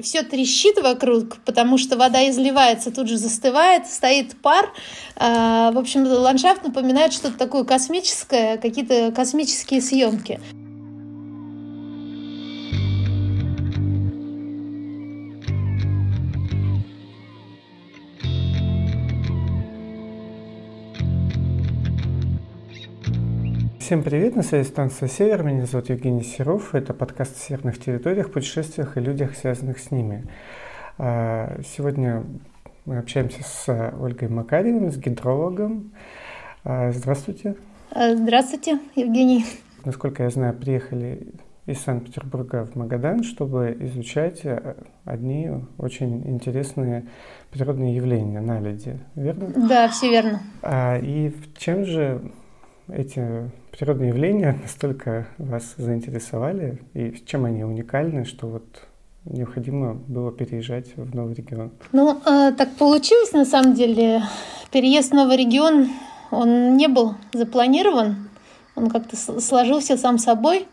Все трещит вокруг, потому что вода изливается, тут же застывает, стоит пар. А, в общем, ландшафт напоминает что-то такое космическое, какие-то космические съемки. Всем привет, на связи станция «Север», меня зовут Евгений Серов, это подкаст о северных территориях, путешествиях и людях, связанных с ними. А, сегодня мы общаемся с Ольгой Макарьевой, с гидрологом. А, здравствуйте. А, здравствуйте, Евгений. Насколько я знаю, приехали из Санкт-Петербурга в Магадан, чтобы изучать одни очень интересные природные явления, наледи, верно? Да, все верно. И в чем же эти природные явления настолько вас заинтересовали, и чем они уникальны, что вот необходимо было переезжать в новый регион? Ну, э, так получилось, на самом деле. Переезд в новый регион, он не был запланирован, он как-то сложился сам собой.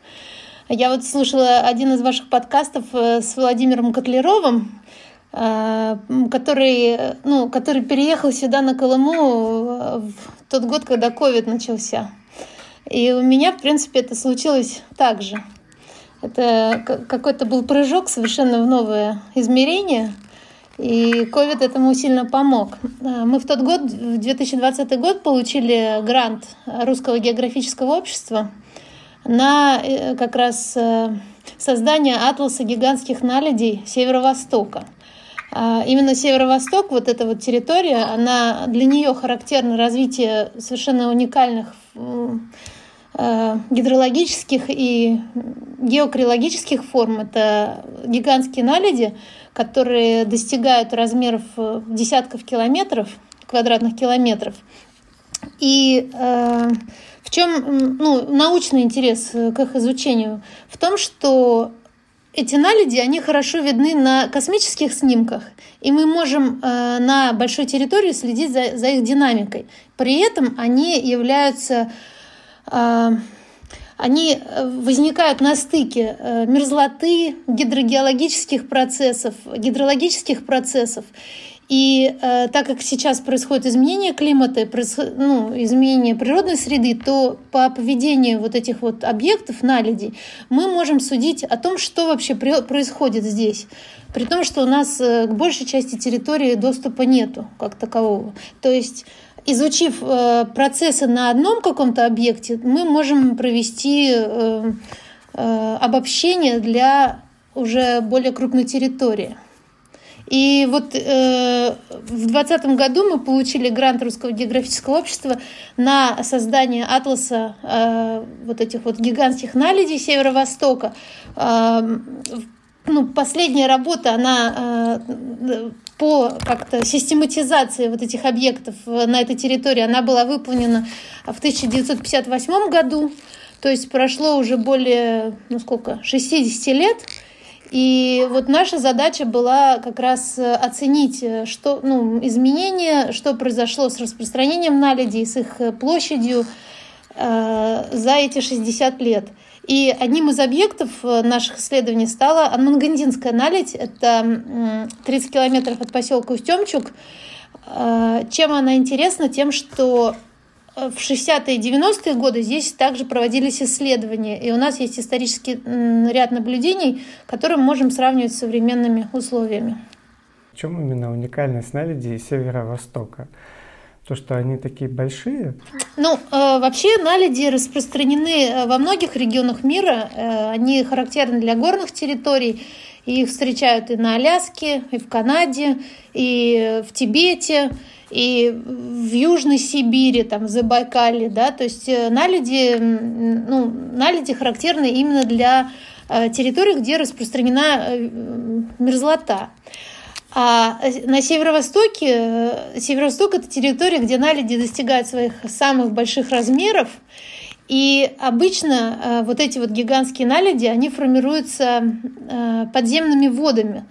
Я вот слушала один из ваших подкастов э, с Владимиром Котлеровым, который, ну, который переехал сюда на Колыму в тот год, когда ковид начался. И у меня, в принципе, это случилось так же. Это какой-то был прыжок совершенно в новое измерение, и COVID этому сильно помог. А, мы в тот год, в 2020 год, получили грант Русского географического общества на э, как раз э, создание атласа гигантских наледей Северо-Востока. А, именно Северо-Восток, вот эта вот территория, она для нее характерно развитие совершенно уникальных Э, гидрологических и геокрилогических форм. Это гигантские наледи, которые достигают размеров э, десятков километров, квадратных километров. И э, в чем ну, научный интерес к их изучению? В том, что эти наледи, они хорошо видны на космических снимках, и мы можем э, на большой территории следить за, за их динамикой. При этом они являются а, они э, возникают на стыке э, мерзлоты, гидрогеологических процессов, гидрологических процессов. И э, так как сейчас происходит изменение климата, ну, изменение природной среды, то по поведению вот этих вот объектов, наледей, мы можем судить о том, что вообще происходит здесь. При том, что у нас к большей части территории доступа нету как такового. То есть изучив э, процессы на одном каком-то объекте, мы можем провести э, э, обобщение для уже более крупной территории. И вот э, в 2020 году мы получили грант Русского географического общества на создание атласа э, вот этих вот гигантских наледей Северо-Востока. Э, ну, последняя работа, она э, по как-то систематизации вот этих объектов на этой территории, она была выполнена в 1958 году, то есть прошло уже более, ну сколько, 60 лет, и вот наша задача была как раз оценить что, ну, изменения, что произошло с распространением наледей, с их площадью э, за эти 60 лет – и одним из объектов э, наших исследований стала Анмангандинская наледь. Это 30 километров от поселка Устемчук. Э, чем она интересна? Тем, что э, в 60-е и 90-е годы здесь также проводились исследования, и у нас есть исторический ряд наблюдений, которые мы можем сравнивать с современными условиями. В чем именно уникальность наледи северо-востока? То, что они такие большие? Ну, э, вообще наледи распространены э, во многих регионах мира. Э, они характерны для горных территорий. И их встречают и на Аляске, и в Канаде, и в Тибете, и в Южной Сибири, там, в Забайкале. Да? То есть э, наледи, ну, наледи характерны именно для э, территорий, где распространена э, мерзлота. А на северо-востоке, северо-восток это территория, где наледи достигают своих самых больших размеров. И обычно вот эти вот гигантские наледи, они формируются подземными водами.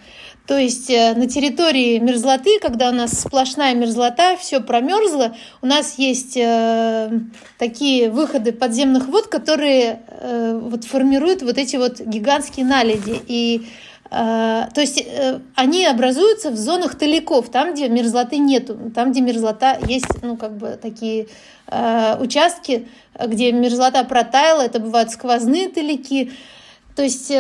То есть на территории мерзлоты, когда у нас сплошная мерзлота, все промерзло, у нас есть такие выходы подземных вод, которые вот формируют вот эти вот гигантские наледи. И то есть они образуются в зонах таликов, там, где мерзлоты нету, там, где мерзлота есть, ну, как бы такие участки, где мерзлота протаяла, это бывают сквозные талики. То есть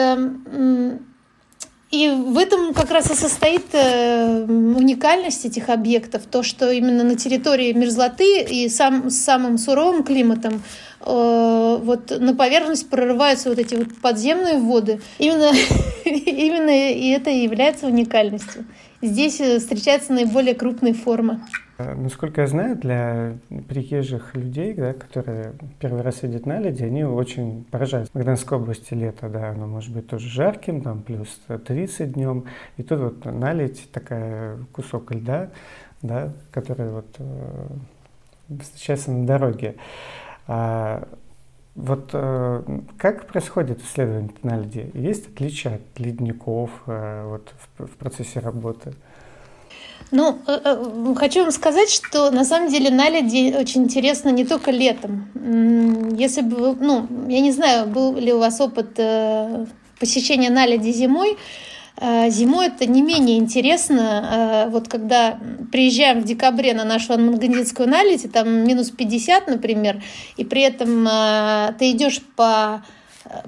и в этом как раз и состоит э, уникальность этих объектов, то, что именно на территории мерзлоты и сам, с самым суровым климатом э, вот на поверхность прорываются вот эти вот подземные воды. Именно, именно и это и является уникальностью. Здесь э, встречаются наиболее крупные формы. Э, насколько я знаю, для приезжих людей, да, которые первый раз едут на леди, они очень поражаются. В Магданской области лето, да, оно может быть тоже жарким, там плюс 30 днем. И тут вот наледь такая кусок льда, да, который вот э, встречается на дороге. А, вот э, как происходит исследование на льде? Есть отличия от ледников э, вот, в, в процессе работы? Ну, э, э, хочу вам сказать, что на самом деле наледи очень интересно не только летом. Если бы ну, я не знаю, был ли у вас опыт э, посещения наледи зимой, Зимой это не менее интересно. Вот когда приезжаем в декабре на нашу Анмангандинскую наледь, там минус 50, например, и при этом ты идешь по,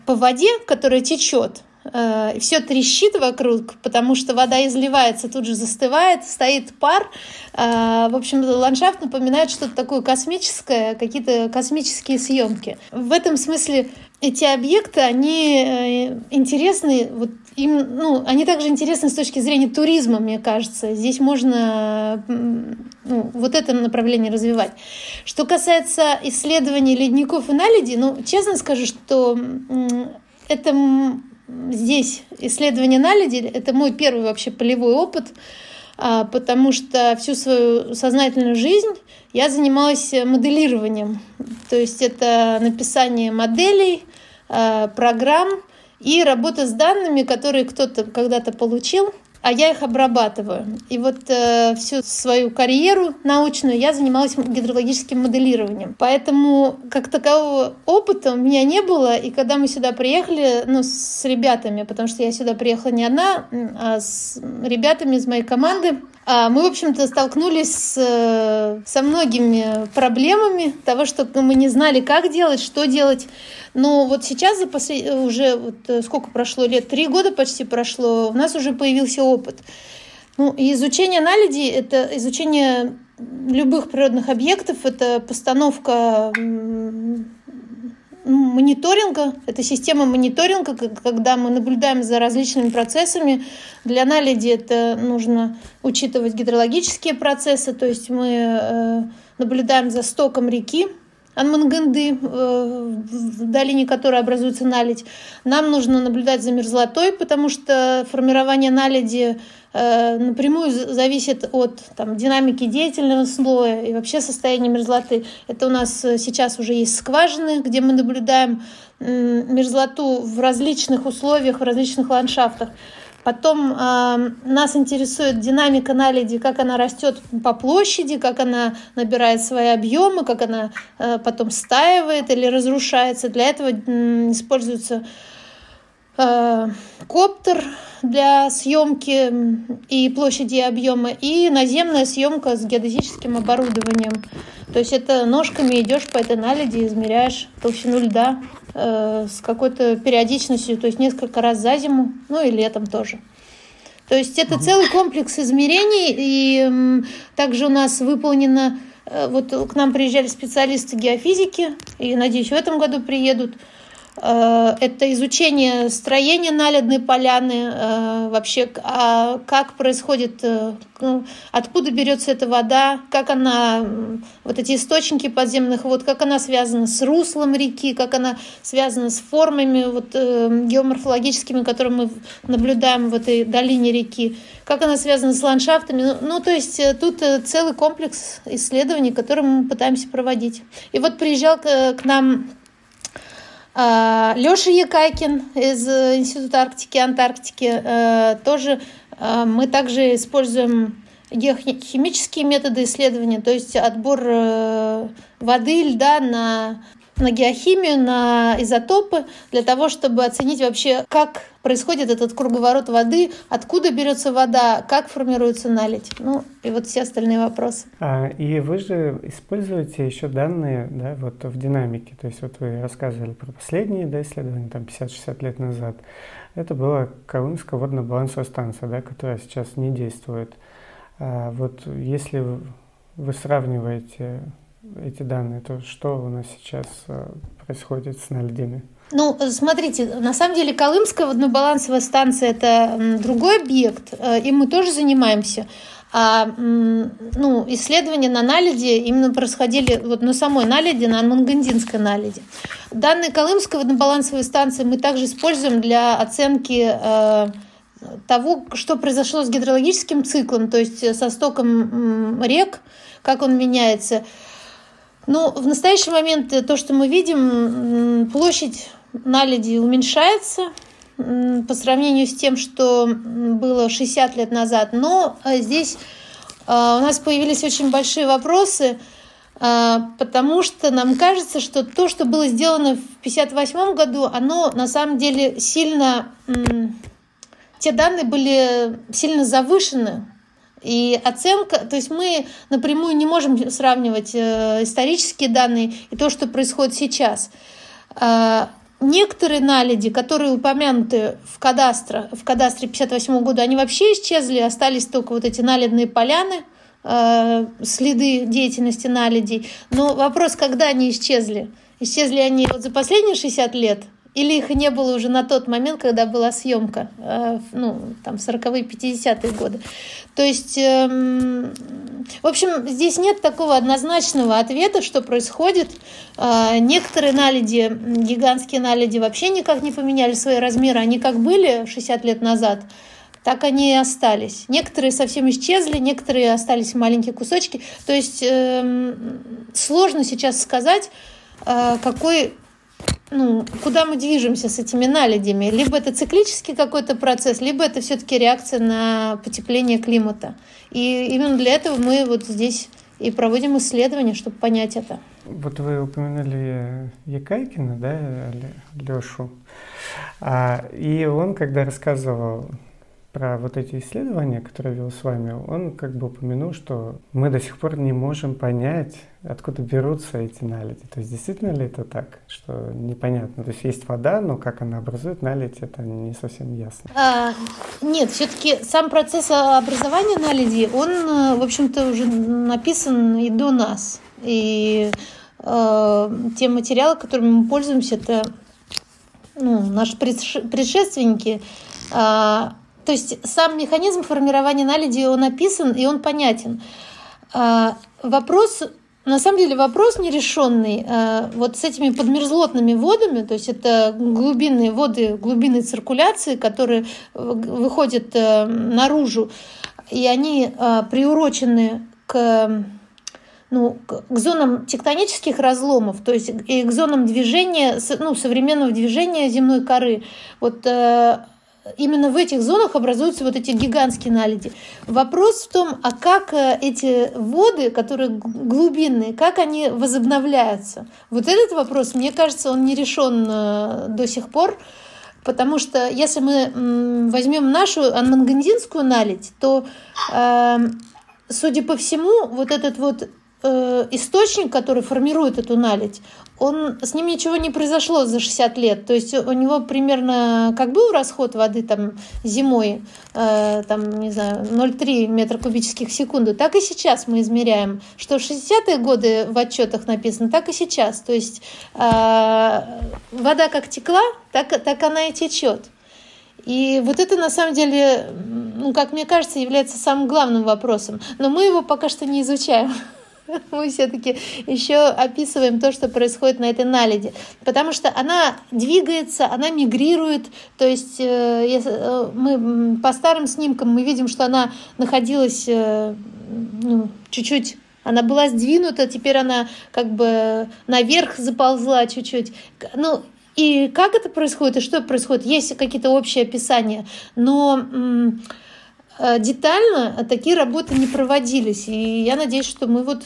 по воде, которая течет, э, все трещит вокруг, потому что вода изливается, тут же застывает, стоит пар. Э, в общем, ландшафт напоминает что-то такое космическое, какие-то космические съемки. В этом смысле эти объекты, они э, интересны, вот им, ну, они также интересны с точки зрения туризма, мне кажется. Здесь можно ну, вот это направление развивать. Что касается исследований ледников и наледи, ну, честно скажу, что это здесь исследование наледи — это мой первый вообще полевой опыт, а, потому что всю свою сознательную жизнь я занималась моделированием. То есть это написание моделей, а, программ и работа с данными, которые кто-то когда-то получил — а я их обрабатываю. И вот э, всю свою карьеру научную я занималась гидрологическим моделированием. Поэтому как такового опыта у меня не было. И когда мы сюда приехали, ну, с ребятами, потому что я сюда приехала не одна, а с ребятами из моей команды, а, мы, в общем-то, столкнулись с, э, со многими проблемами того, что мы не знали, как делать, что делать. Но вот сейчас за послед... уже вот э, сколько прошло лет, три года почти прошло, у нас уже появился опыт. Ну, и изучение наледи – это изучение любых природных объектов, это постановка мониторинга. Это система мониторинга, когда мы наблюдаем за различными процессами. Для наледи это нужно учитывать гидрологические процессы, то есть мы э, наблюдаем за стоком реки, Анманганды, э, в долине которой образуется наледь. Нам нужно наблюдать за мерзлотой, потому что формирование наледи э, напрямую зависит от там, динамики деятельного слоя и вообще состояния мерзлоты. Это у нас сейчас уже есть скважины, где мы наблюдаем мерзлоту в различных условиях, в различных ландшафтах. Потом э, нас интересует динамика наледи, как она растет по площади, как она набирает свои объемы, как она э, потом стаивает или разрушается. Для этого э, используется э, коптер для съемки и площади и объема, и наземная съемка с геодезическим оборудованием. То есть это ножками идешь по этой наледи, измеряешь толщину льда э, с какой-то периодичностью, то есть несколько раз за зиму, ну и летом тоже. То есть это целый комплекс измерений, и также у нас выполнено, э, вот к нам приезжали специалисты геофизики, и, надеюсь, в этом году приедут, это изучение строения наледной поляны, э, вообще а как происходит, э, ну, откуда берется эта вода, как она, вот эти источники подземных вод, как она связана с руслом реки, как она связана с формами вот, геоморфологическими, которые мы наблюдаем в этой долине реки, как она связана с ландшафтами. Ну, ну то есть тут целый комплекс исследований, которые мы пытаемся проводить. И вот приезжал к, нам Леша Якайкин из э, Института Арктики и Антарктики э, тоже э, мы также используем геохимические методы исследования, то есть отбор воды, льда на на геохимию, на изотопы, для того, чтобы оценить вообще, как происходит этот круговорот воды, откуда берется вода, как формируется наледь. Ну, и вот все остальные вопросы. А, и вы же используете еще данные да, вот в динамике. То есть вот вы рассказывали про последние да, исследования, там 50-60 лет назад. Это была Колымская водно-балансовая станция, да, которая сейчас не действует. А вот если вы сравниваете эти данные, то что у нас сейчас э, происходит с наледями? Ну, смотрите, на самом деле Колымская воднобалансовая станция – это другой объект, э, и мы тоже занимаемся. А ну, исследования на наледи именно происходили вот на самой наледи, на Мангандинской наледи. Данные Колымской воднобалансовой станции мы также используем для оценки э, того, что произошло с гидрологическим циклом, то есть со стоком рек, как он меняется. Ну, в настоящий момент то, что мы видим, площадь наледи уменьшается по сравнению с тем, что было 60 лет назад. Но э, здесь э, у нас появились очень большие вопросы, э, потому что нам кажется, что то, что было сделано в 1958 году, оно на самом деле сильно... Те данные были сильно завышены и оценка, то есть мы напрямую не можем сравнивать э, исторические данные и то, что происходит сейчас. Э, некоторые наледи, которые упомянуты в кадастре, в кадастре 58 года, они вообще исчезли, остались только вот эти наледные поляны, э, следы деятельности наледей. Но вопрос, когда они исчезли? Исчезли они вот за последние 60 лет – или их не было уже на тот момент, когда была съемка, э, ну, там, 40-е, 50-е годы. То есть, эм, в общем, здесь нет такого однозначного ответа, что происходит. Э, некоторые наледи, гигантские наледи вообще никак не поменяли свои размеры, они как были 60 лет назад, так они и остались. Некоторые совсем исчезли, некоторые остались маленькие кусочки. То есть эм, сложно сейчас сказать, э, какой ну, куда мы движемся с этими наледями. Либо это циклический какой-то процесс, либо это все-таки реакция на потепление климата. И именно для этого мы вот здесь и проводим исследования, чтобы понять это. Вот вы упомянули Якайкина, да, Лешу. А, и он, когда рассказывал про вот эти исследования, которые вел с вами, он как бы упомянул, что мы до сих пор не можем понять, откуда берутся эти наледи. То есть действительно ли это так, что непонятно? То есть есть вода, но как она образует наледь, это не совсем ясно. А, нет, все-таки сам процесс образования наледи, он, в общем-то, уже написан и до нас. И э, те материалы, которыми мы пользуемся, это ну, наши предшественники, э, то есть сам механизм формирования наледи, он написан и он понятен. А, вопрос, на самом деле вопрос нерешенный а, вот с этими подмерзлотными водами, то есть это глубинные воды глубинной циркуляции, которые выходят э, наружу, и они а, приурочены к ну, к зонам тектонических разломов, то есть и к зонам движения, ну, современного движения земной коры. Вот э, именно в этих зонах образуются вот эти гигантские наледи. Вопрос в том, а как э, эти воды, которые глубинные, как они возобновляются? Вот этот вопрос, мне кажется, он не решен э, до сих пор, потому что если мы возьмем нашу анмангандинскую наледь, то, эм, судя по всему, вот этот вот э, источник, который формирует эту наледь, он, с ним ничего не произошло за 60 лет. То есть у него примерно, как был расход воды там зимой, э, там, не знаю, 0,3 метра кубических в секунду, так и сейчас мы измеряем. Что в 60-е годы в отчетах написано, так и сейчас. То есть э, вода как текла, так, так она и течет. И вот это на самом деле, ну, как мне кажется, является самым главным вопросом. Но мы его пока что не изучаем. мы все-таки еще описываем то, что происходит на этой наледи, потому что она двигается, она мигрирует, то есть э, э, мы по старым снимкам мы видим, что она находилась э, ну, чуть-чуть. Она была сдвинута, теперь она как бы наверх заползла чуть-чуть. Ну, и как это происходит, и что происходит, есть какие-то общие описания, но детально такие работы не проводились. И я надеюсь, что мы вот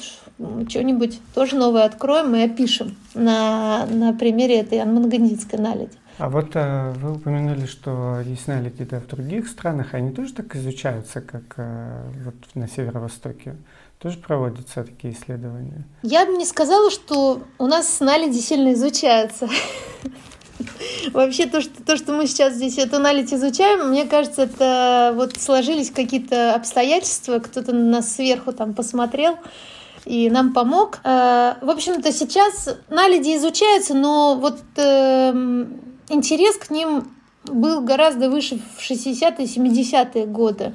что-нибудь тоже новое откроем и опишем на, на примере этой анмангандинской наледи. А вот а, вы упомянули, что есть наледи да, в других странах, они тоже так изучаются, как а, вот на Северо-Востоке? Тоже проводятся такие исследования? Я бы не сказала, что у нас наледи сильно изучаются. Вообще то что, то, что мы сейчас здесь эту налить изучаем, мне кажется, это вот сложились какие-то обстоятельства, кто-то на нас сверху там посмотрел и нам помог. Э, в общем-то, сейчас наледи изучаются, но вот эм, интерес к ним был гораздо выше в 60-е, 70-е годы.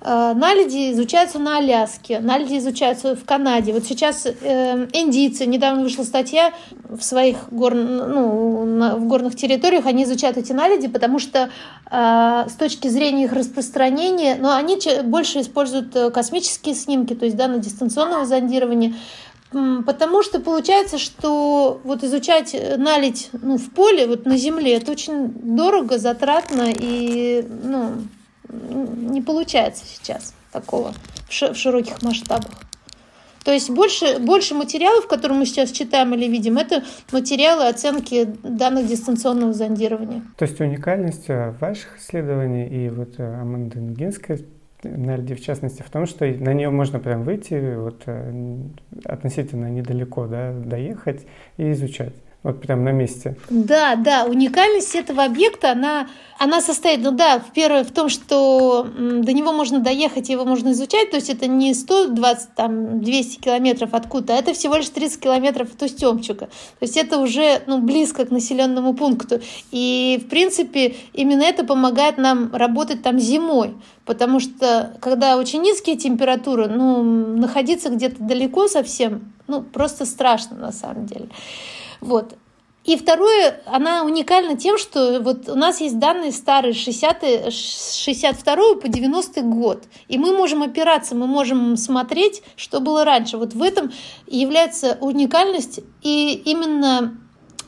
Э, наледи изучаются на Аляске, наледи изучаются в Канаде. Вот сейчас э, индийцы, недавно вышла статья в своих гор, ну, на, в горных территориях, они изучают эти наледи, потому что э, с точки зрения их распространения, но они больше используют космические снимки, то есть данные дистанционного зондирования, Потому что получается, что вот изучать налить ну, в поле, вот на земле, это очень дорого, затратно и ну, не получается сейчас такого в широких масштабах. То есть больше, больше материалов, которые мы сейчас читаем или видим, это материалы оценки данных дистанционного зондирования. То есть уникальность э, ваших исследований и вот э, Аманды Ногинской в частности в том, что на нее можно прям выйти вот э, относительно недалеко, да, доехать и изучать. Вот прям на месте. Да, да, уникальность этого объекта, она, она состоит, ну да, в первое в том, что до него можно доехать, его можно изучать, то есть это не 120, там, 200 километров откуда, а это всего лишь 30 километров от Устемчука. То есть это уже ну, близко к населенному пункту. И, в принципе, именно это помогает нам работать там зимой, потому что, когда очень низкие температуры, ну, находиться где-то далеко совсем, ну, просто страшно на самом деле. Вот. И второе, она уникальна тем, что вот у нас есть данные старые 60 62 по 90 год. И мы можем опираться, мы можем смотреть, что было раньше. Вот в этом является уникальность. И именно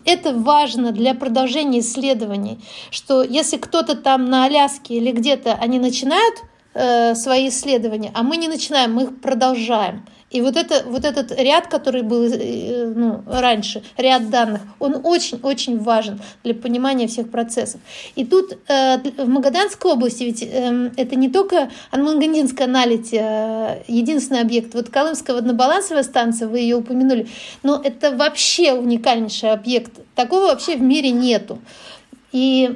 это важно для продолжения исследований, что если кто-то там на Аляске или где-то они начинают э, свои исследования, а мы не начинаем, мы их продолжаем. И вот, это, вот этот ряд, который был э, ну, раньше, ряд данных, он очень-очень важен для понимания всех процессов. И тут э, в Магаданской области ведь э, это не только Анмангандинская налить, э, единственный объект. Вот Колымская воднобалансовая станция, вы ее упомянули, но это вообще уникальнейший объект. Такого вообще в мире нету. И,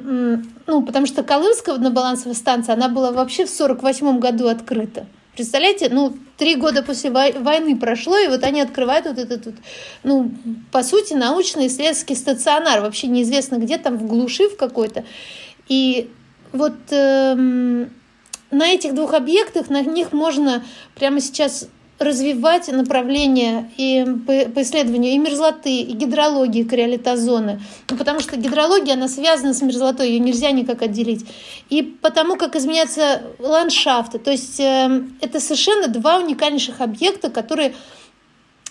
ну, потому что Колымская воднобалансовая станция, она была вообще в 1948 году открыта. Представляете, ну, три года после войны прошло, и вот они открывают вот этот, вот, ну, по сути, научно-исследовательский стационар, вообще неизвестно где, там в глуши в какой-то. И вот эм, на этих двух объектах, на них можно прямо сейчас развивать направления и по, по исследованию и мерзлоты, и гидрологии криолитозоны. Ну, потому что гидрология, она связана с мерзлотой, ее нельзя никак отделить. И потому как изменяются ландшафты. То есть э, это совершенно два уникальнейших объекта, которые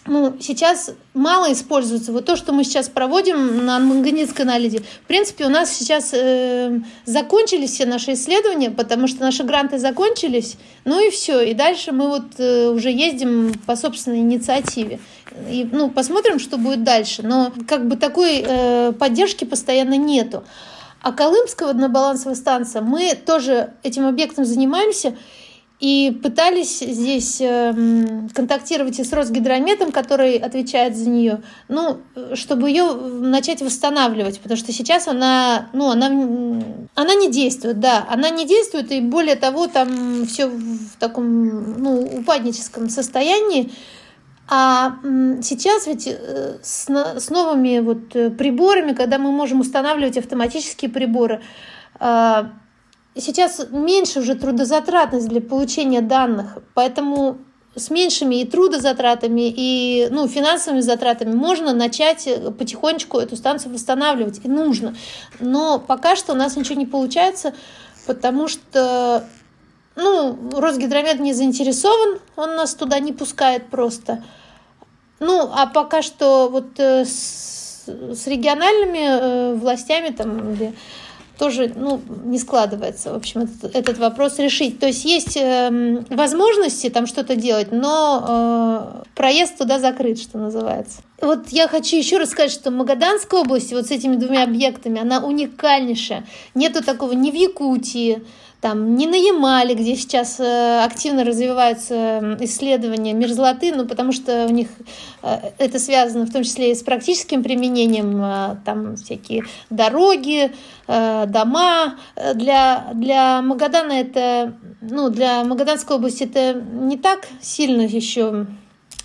ну, сейчас мало используется. Вот то, что мы сейчас проводим на манганитской анализе, в принципе, у нас сейчас э, закончились все наши исследования, потому что наши гранты закончились, ну и все. И дальше мы вот э, уже ездим по собственной инициативе. И, ну, посмотрим, что будет дальше. Но как бы такой э, поддержки постоянно нету. А Колымская воднобалансовая станция, мы тоже этим объектом занимаемся – и пытались здесь э, контактировать и с Росгидрометом, который отвечает за нее, ну, чтобы ее начать восстанавливать, потому что сейчас она, ну, она, она не действует, да, она не действует, и более того, там все в таком, ну, упадническом состоянии. А сейчас ведь э, с, с новыми вот э, приборами, когда мы можем устанавливать автоматические приборы, а, сейчас меньше уже трудозатратность для получения данных, поэтому с меньшими и трудозатратами, и ну, финансовыми затратами можно начать э, потихонечку эту станцию восстанавливать, и нужно. Но пока что у нас ничего не получается, потому что ну, Росгидромет не заинтересован, он нас туда не пускает просто. Ну, а пока что вот э, с, с региональными э, властями там, или тоже ну, не складывается, в общем, этот, этот вопрос решить. То есть есть э, возможности там что-то делать, но э, проезд туда закрыт, что называется. Вот я хочу еще раз сказать, что Магаданская область вот с этими двумя объектами, она уникальнейшая. Нету такого ни в Якутии, там, не на Ямале, где сейчас э, активно развиваются исследования мерзлоты, ну, потому что у них э, это связано в том числе и с практическим применением, э, там всякие дороги, дома. Для, для Магадана это, ну, для Магаданской области это не так сильно еще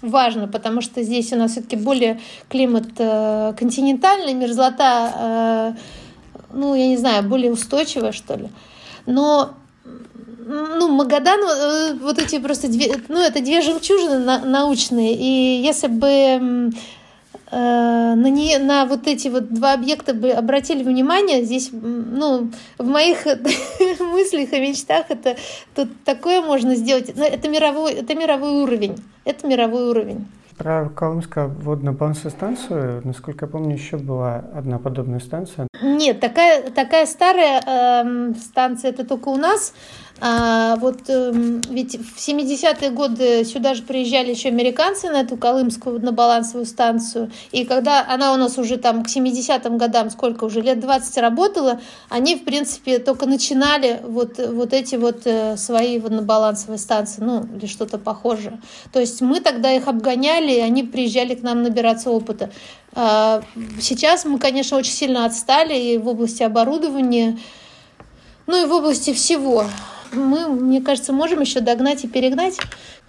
важно, потому что здесь у нас все-таки более климат континентальный, мерзлота, ну, я не знаю, более устойчивая, что ли. Но ну, Магадан, э, вот эти просто две, ну, это две жемчужины на, научные, и если бы э, на, не, на вот эти вот два объекта бы обратили внимание, здесь, ну, в моих мыслях и мечтах это тут такое можно сделать. Но это мировой, это мировой уровень. Это мировой уровень. Про Колымскую водно-балансовую станцию, насколько я помню, еще была одна подобная станция. Нет, такая, такая старая э, станция, это только у нас. А вот э, ведь в 70-е годы сюда же приезжали еще американцы на эту Колымскую воднобалансовую станцию. И когда она у нас уже там к 70-м годам, сколько уже, лет 20 работала, они, в принципе, только начинали вот, вот эти вот э, свои воднобалансовые станции, ну, или что-то похожее. То есть мы тогда их обгоняли, и они приезжали к нам набираться опыта. А сейчас мы, конечно, очень сильно отстали и в области оборудования, ну и в области всего мы, мне кажется, можем еще догнать и перегнать.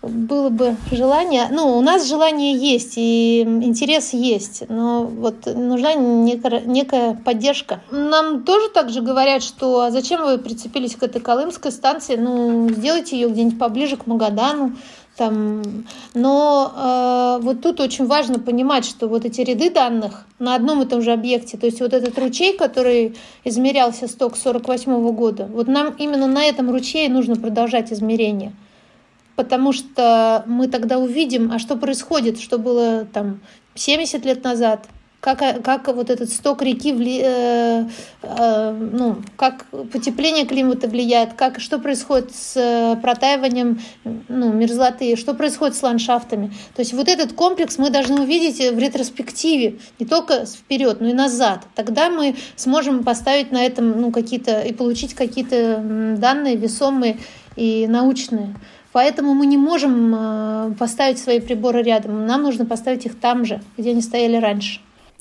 Было бы желание. Ну, у нас желание есть, и интерес есть, но вот нужна некая, некая поддержка. Нам тоже так же говорят, что а зачем вы прицепились к этой Колымской станции? Ну, сделайте ее где-нибудь поближе к Магадану там, но э, вот тут очень важно понимать, что вот эти ряды данных на одном и том же объекте, то есть вот этот ручей, который измерялся сток 48 года, вот нам именно на этом ручее нужно продолжать измерение. Потому что мы тогда увидим, а что происходит, что было там 70 лет назад, как, как вот этот сток реки, вли, э, э, ну, как потепление климата влияет, как, что происходит с э, протаиванием ну, мерзлоты, что происходит с ландшафтами. То есть вот этот комплекс мы должны увидеть в ретроспективе, не только вперед, но и назад. Тогда мы сможем поставить на этом ну, какие-то и получить какие-то данные весомые и научные. Поэтому мы не можем э, поставить свои приборы рядом. Нам нужно поставить их там же, где они стояли раньше.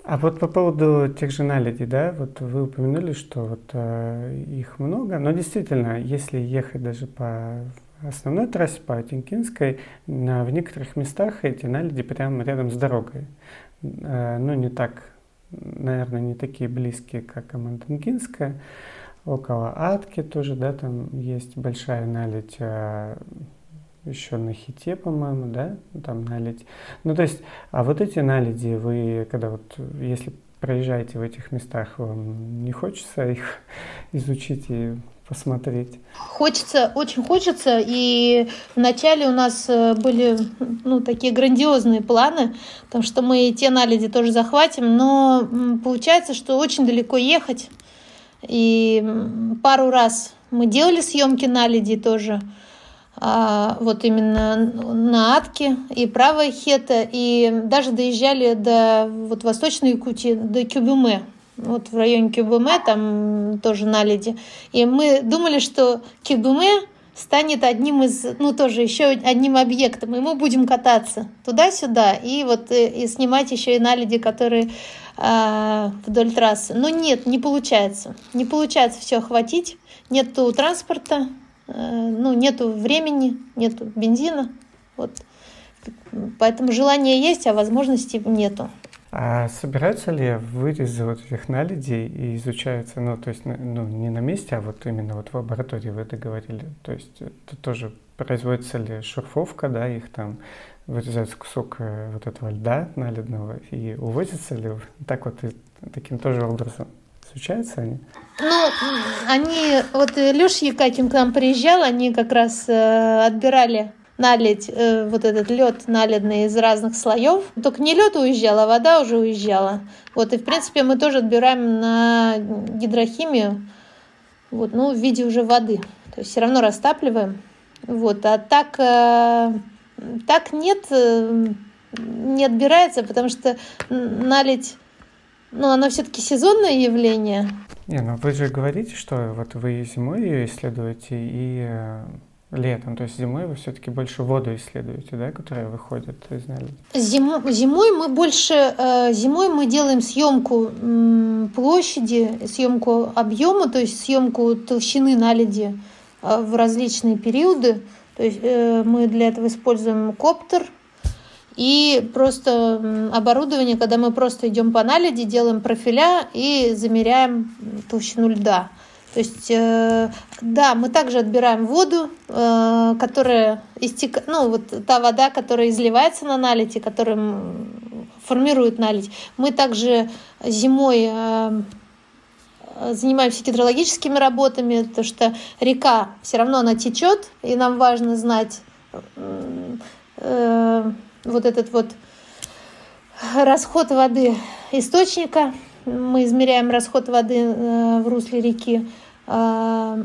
А вот по поводу тех же наледей, да, вот вы упомянули, что вот э, их много, но действительно, если ехать даже по основной трассе, по Тинкинской, на, в некоторых местах эти наледи прямо рядом с дорогой. Э, ну, не так, наверное, не такие близкие, как Амантинкинская. Около Атки тоже, да, там есть большая наледь. Э, еще на хите, по-моему, да, там наледь. Ну, то есть, а вот эти наледи, вы, когда вот, если проезжаете в этих местах, вам не хочется их изучить и посмотреть? Хочется, очень хочется. И вначале у нас э, были ну, такие грандиозные планы, потому что мы те наледи тоже захватим, но получается, что очень далеко ехать. И пару раз мы делали съемки наледи тоже – вот именно на Атке и правая Хета, и даже доезжали до вот Восточной Якутии, до Кюбюме, вот в районе Кюбюме, там тоже наледи. И мы думали, что Кюбюме станет одним из, ну тоже еще одним объектом, и мы будем кататься туда-сюда, и вот и, э, и снимать еще и наледи, которые э, вдоль трассы. Но нет, не получается. Не получается все охватить. Нету транспорта, ну, нету времени, нету бензина. Вот. Поэтому желание есть, а возможности нету. А собираются ли вырезы вот этих наледей и изучаются, ну, то есть, ну, не на месте, а вот именно вот в лаборатории вы это говорили? То есть это тоже производится ли шурфовка, да, их там вырезается кусок э, вот этого льда наледного и увозится ли так вот таким тоже образом? Встречаются они? Ну, они, вот Леша Якакин к нам приезжал, они как раз э, отбирали налить э, вот этот лед наледный из разных слоев. Только не лед уезжал, а вода уже уезжала. Вот, и в принципе мы тоже отбираем на гидрохимию вот, ну, в виде уже воды. То есть все равно растапливаем. Вот, а так, э, так нет, э, не отбирается, потому что налить, ну, оно все-таки сезонное явление. Не, ну вы же говорите, что вот вы зимой ее исследуете и э, летом, то есть зимой вы все-таки больше воду исследуете, да, которая выходит из наледи? Зим, зимой мы больше, э, зимой мы делаем съемку площади, съемку объема, то есть съемку толщины наледи э, в различные периоды. То есть э, мы для этого используем коптер и просто оборудование, когда мы просто идем по наледи, делаем профиля и замеряем толщину льда. То есть, э, да, мы также отбираем воду, э, которая истек... ну, вот та вода, которая изливается на налите, которая формирует налить. Мы также зимой э, занимаемся гидрологическими работами, потому что река все равно она течет, и нам важно знать вот этот вот расход воды источника, мы измеряем расход воды э, в русле реки. А,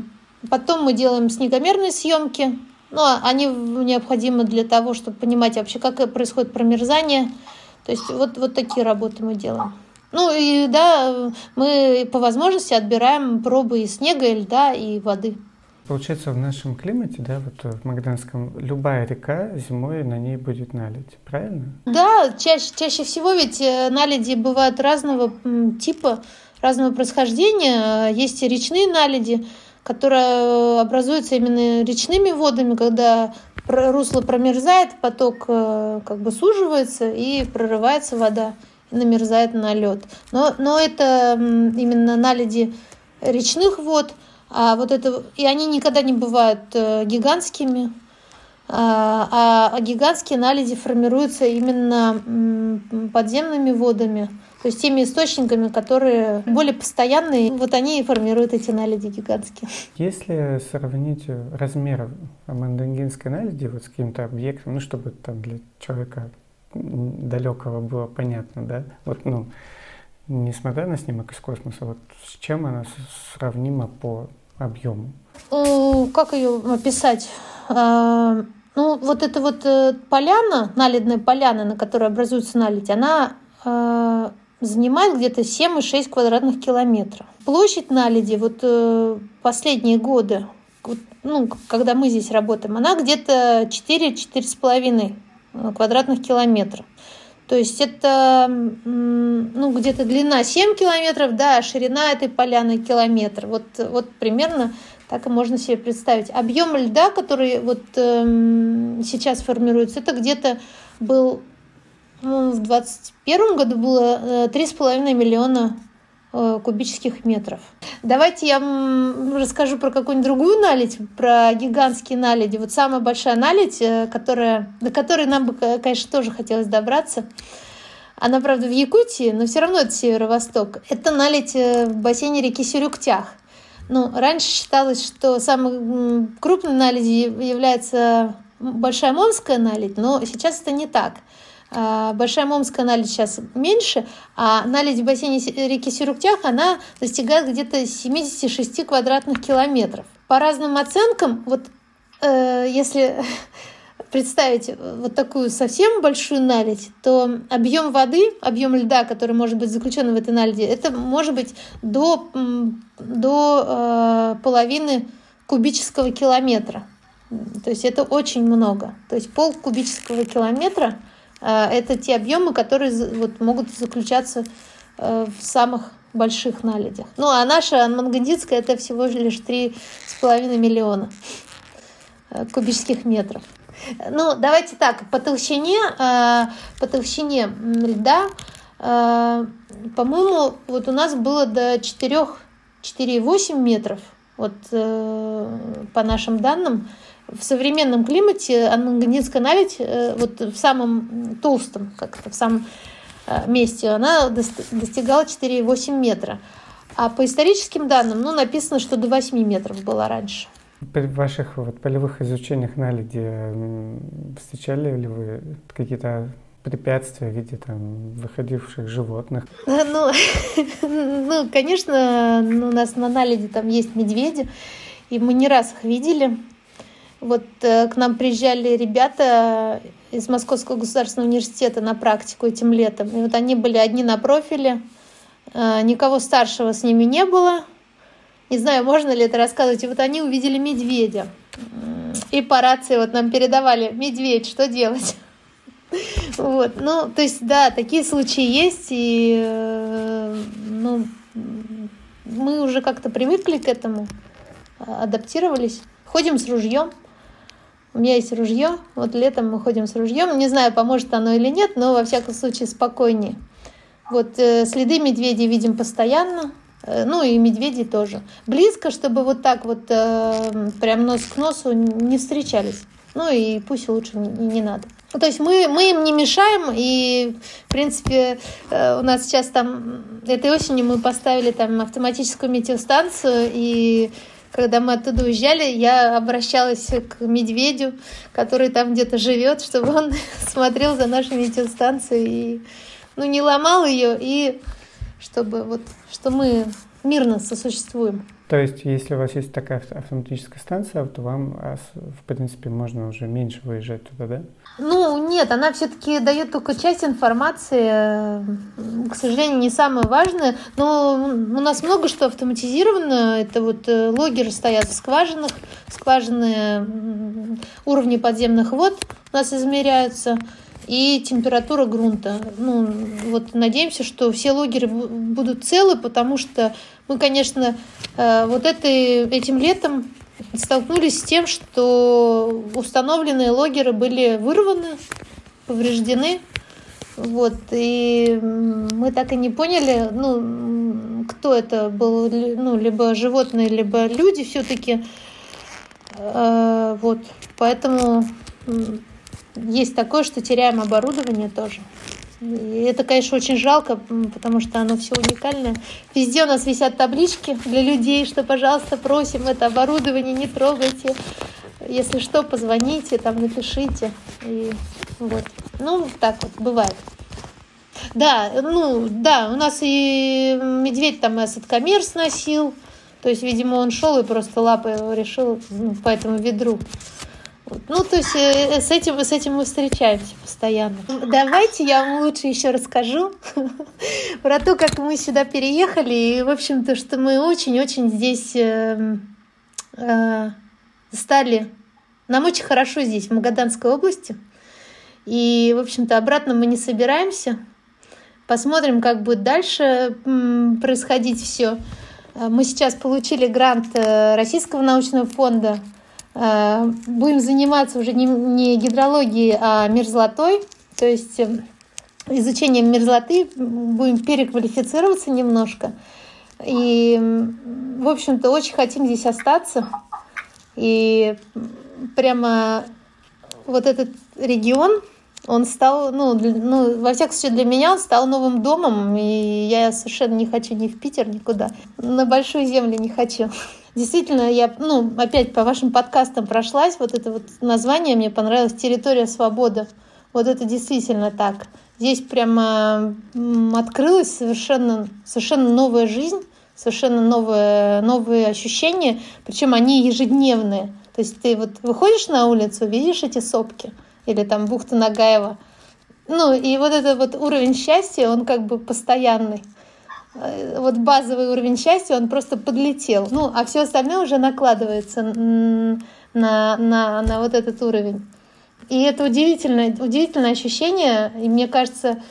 потом мы делаем снегомерные съемки. Ну, а они необходимы для того, чтобы понимать вообще, как происходит промерзание. То есть вот, вот такие работы мы делаем. Ну и да, мы по возможности отбираем пробы из снега, и льда и воды. Получается, в нашем климате, да, вот в Магданском, любая река зимой на ней будет наледь, правильно? Да, чаще, чаще всего ведь э, наледи бывают разного типа, разного происхождения. Есть и речные наледи, которые образуются именно речными водами, когда русло промерзает, поток э, как бы суживается и прорывается вода и намерзает на лед. Но, но это именно наледи речных вод – а вот это, и они никогда не бывают э, гигантскими, а, а гигантские наледи формируются именно подземными водами, то есть теми источниками, которые более постоянные, вот они и формируют эти наледи гигантские. Если сравнить размер мандангинской наледи вот с каким-то объектом, ну, чтобы там для человека далекого было понятно, да, вот, ну, несмотря на снимок из космоса, вот с чем она сравнима по объему? Как ее описать? А, ну, вот эта вот э, поляна, наледная поляна, на которой образуется наледь, она занимает где-то 7,6 квадратных километров. Площадь наледи вот э, последние годы, ну, когда мы здесь работаем, она где-то 4-4,5 э, квадратных километров. То есть это ну, где-то длина 7 километров, да, а ширина этой поляны километр. Вот, вот примерно так и можно себе представить. Объем льда, который вот э, сейчас формируется, это где-то был ну, в 2021 году было 3,5 э, миллиона кубических метров. Давайте я вам расскажу про какую-нибудь другую наледь, про гигантские наледи. Вот самая большая наледь, э, которая, до которой нам бы, конечно, тоже хотелось добраться. Она, правда, в Якутии, но все равно это северо-восток. Это наледь э, в бассейне реки Сюрюктях. Ну, раньше считалось, что самой крупной наледью является Большая Монская наледь, но сейчас это не так. А, Большая Момская наледь сейчас меньше, а наледь в бассейне реки Сируктях, она достигает где-то 76 квадратных километров. По разным оценкам, вот э, если представить вот такую совсем большую наледь, то объем воды, объем льда, который может быть заключен в этой наледи, это может быть до, до э, половины кубического километра. То есть это очень много. То есть пол кубического километра – это те объемы, которые вот, могут заключаться э, в самых больших наледях. Ну, а наша мангандитская это всего лишь 3,5 миллиона э, кубических метров. Ну, давайте так, по толщине, по толщине льда, по-моему, вот у нас было до 4, 4,8 метров, вот по нашим данным, в современном климате манганинская наледь э, вот в самом толстом, как то в самом э, месте, она достигала 4,8 метра. А по историческим данным, ну, написано, что до 8 метров было раньше. При ваших вот полевых изучениях наледи встречали ли вы какие-то препятствия в виде там выходивших животных? Ну, ну конечно, у нас на наледи там есть медведи, и мы не раз их видели. Вот э, к нам приезжали ребята из Московского государственного университета на практику этим летом. И вот они были одни на профиле, э, никого старшего с ними не было. Не знаю, можно ли это рассказывать. И вот они увидели медведя. И по рации вот нам передавали, медведь, что делать? Вот, ну, то есть, да, такие случаи есть, и, э, ну, мы уже как-то привыкли к этому, адаптировались. Ходим с ружьем. У меня есть ружье. Вот летом мы ходим с ружьем. Не знаю, поможет оно или нет, но во всяком случае спокойнее. Вот э, следы медведей видим постоянно. Э, ну и медведи тоже. Близко, чтобы вот так вот э, прям нос к носу не встречались. Ну и пусть лучше не, не надо. Ну, то есть мы, мы им не мешаем, и, в принципе, э, у нас сейчас там, этой осенью мы поставили там автоматическую метеостанцию, и когда мы оттуда уезжали, я обращалась к медведю, который там где-то живет, чтобы он смотрел за нашей метеостанцией и ну, не ломал ее, и чтобы вот, что мы мирно сосуществуем. То есть, если у вас есть такая автоматическая станция, то вам, а, в принципе, можно уже меньше выезжать туда, да? Ну, нет, она все-таки дает только часть информации, к сожалению, не самое важное. Но у нас много что автоматизировано. Это вот э, логеры стоят в скважинах, скважины уровни подземных вод у нас измеряются и температура грунта. Ну, вот надеемся, что все логеры будут целы, потому что мы, конечно, э, вот этой, этим летом столкнулись с тем, что установленные логеры были вырваны, повреждены. Вот, и мы так и не поняли, ну, кто это был, ну, либо животные, либо люди все-таки. Э, вот, поэтому есть такое, что теряем оборудование тоже. И это, конечно, очень жалко, потому что оно все уникальное. Везде у нас висят таблички для людей, что, пожалуйста, просим это оборудование, не трогайте. Если что, позвоните, там напишите. И вот. Ну, так вот бывает. Да, ну, да, у нас и медведь там и осадкомер сносил. То есть, видимо, он шел и просто лапой решил ну, по этому ведру ну, то есть э, с этим, с этим мы встречаемся постоянно. Давайте я вам лучше еще расскажу про то, как мы сюда переехали. И, в общем-то, что мы очень-очень здесь э, э, стали... Нам очень хорошо здесь, в Магаданской области. И, в общем-то, обратно мы не собираемся. Посмотрим, как будет дальше происходить все. Мы сейчас получили грант э, Российского научного фонда Э, будем заниматься уже не, не гидрологией, а мерзлотой, то есть э, изучением мерзлоты, будем переквалифицироваться немножко. И, в общем-то, очень хотим здесь остаться. И прямо вот этот регион, он стал, ну, ну, во всяком случае, для меня он стал новым домом, и я совершенно не хочу ни в Питер, никуда. На большую землю не хочу. Действительно, я, ну, опять по вашим подкастам прошлась, вот это вот название мне понравилось «Территория свободы». Вот это действительно так. Здесь прямо открылась совершенно, совершенно новая жизнь, совершенно новые, новые ощущения, причем они ежедневные. То есть ты вот выходишь на улицу, видишь эти сопки, или там бухта Нагаева, ну и вот этот вот уровень счастья, он как бы постоянный. Э, вот базовый уровень счастья, он просто подлетел. Ну, а все остальное уже накладывается на, на, на вот этот уровень. И это удивительное, удивительное ощущение. И мне кажется,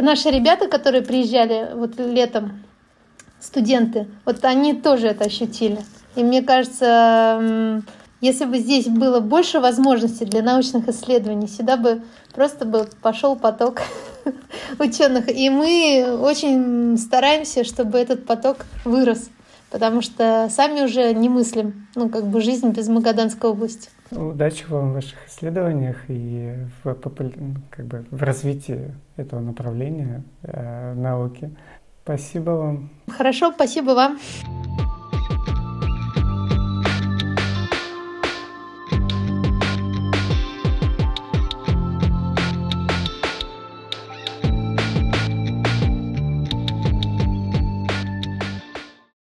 наши ребята, которые приезжали вот летом, студенты, вот они тоже это ощутили. И мне кажется, если бы здесь было больше возможностей для научных исследований, сюда бы просто бы пошел поток ученых. И мы очень стараемся, чтобы этот поток вырос, потому что сами уже не мыслим, ну, как бы жизнь без Магаданской области. Удачи вам в ваших исследованиях и в, как бы, в развитии этого направления э, науки. Спасибо вам. Хорошо, спасибо вам.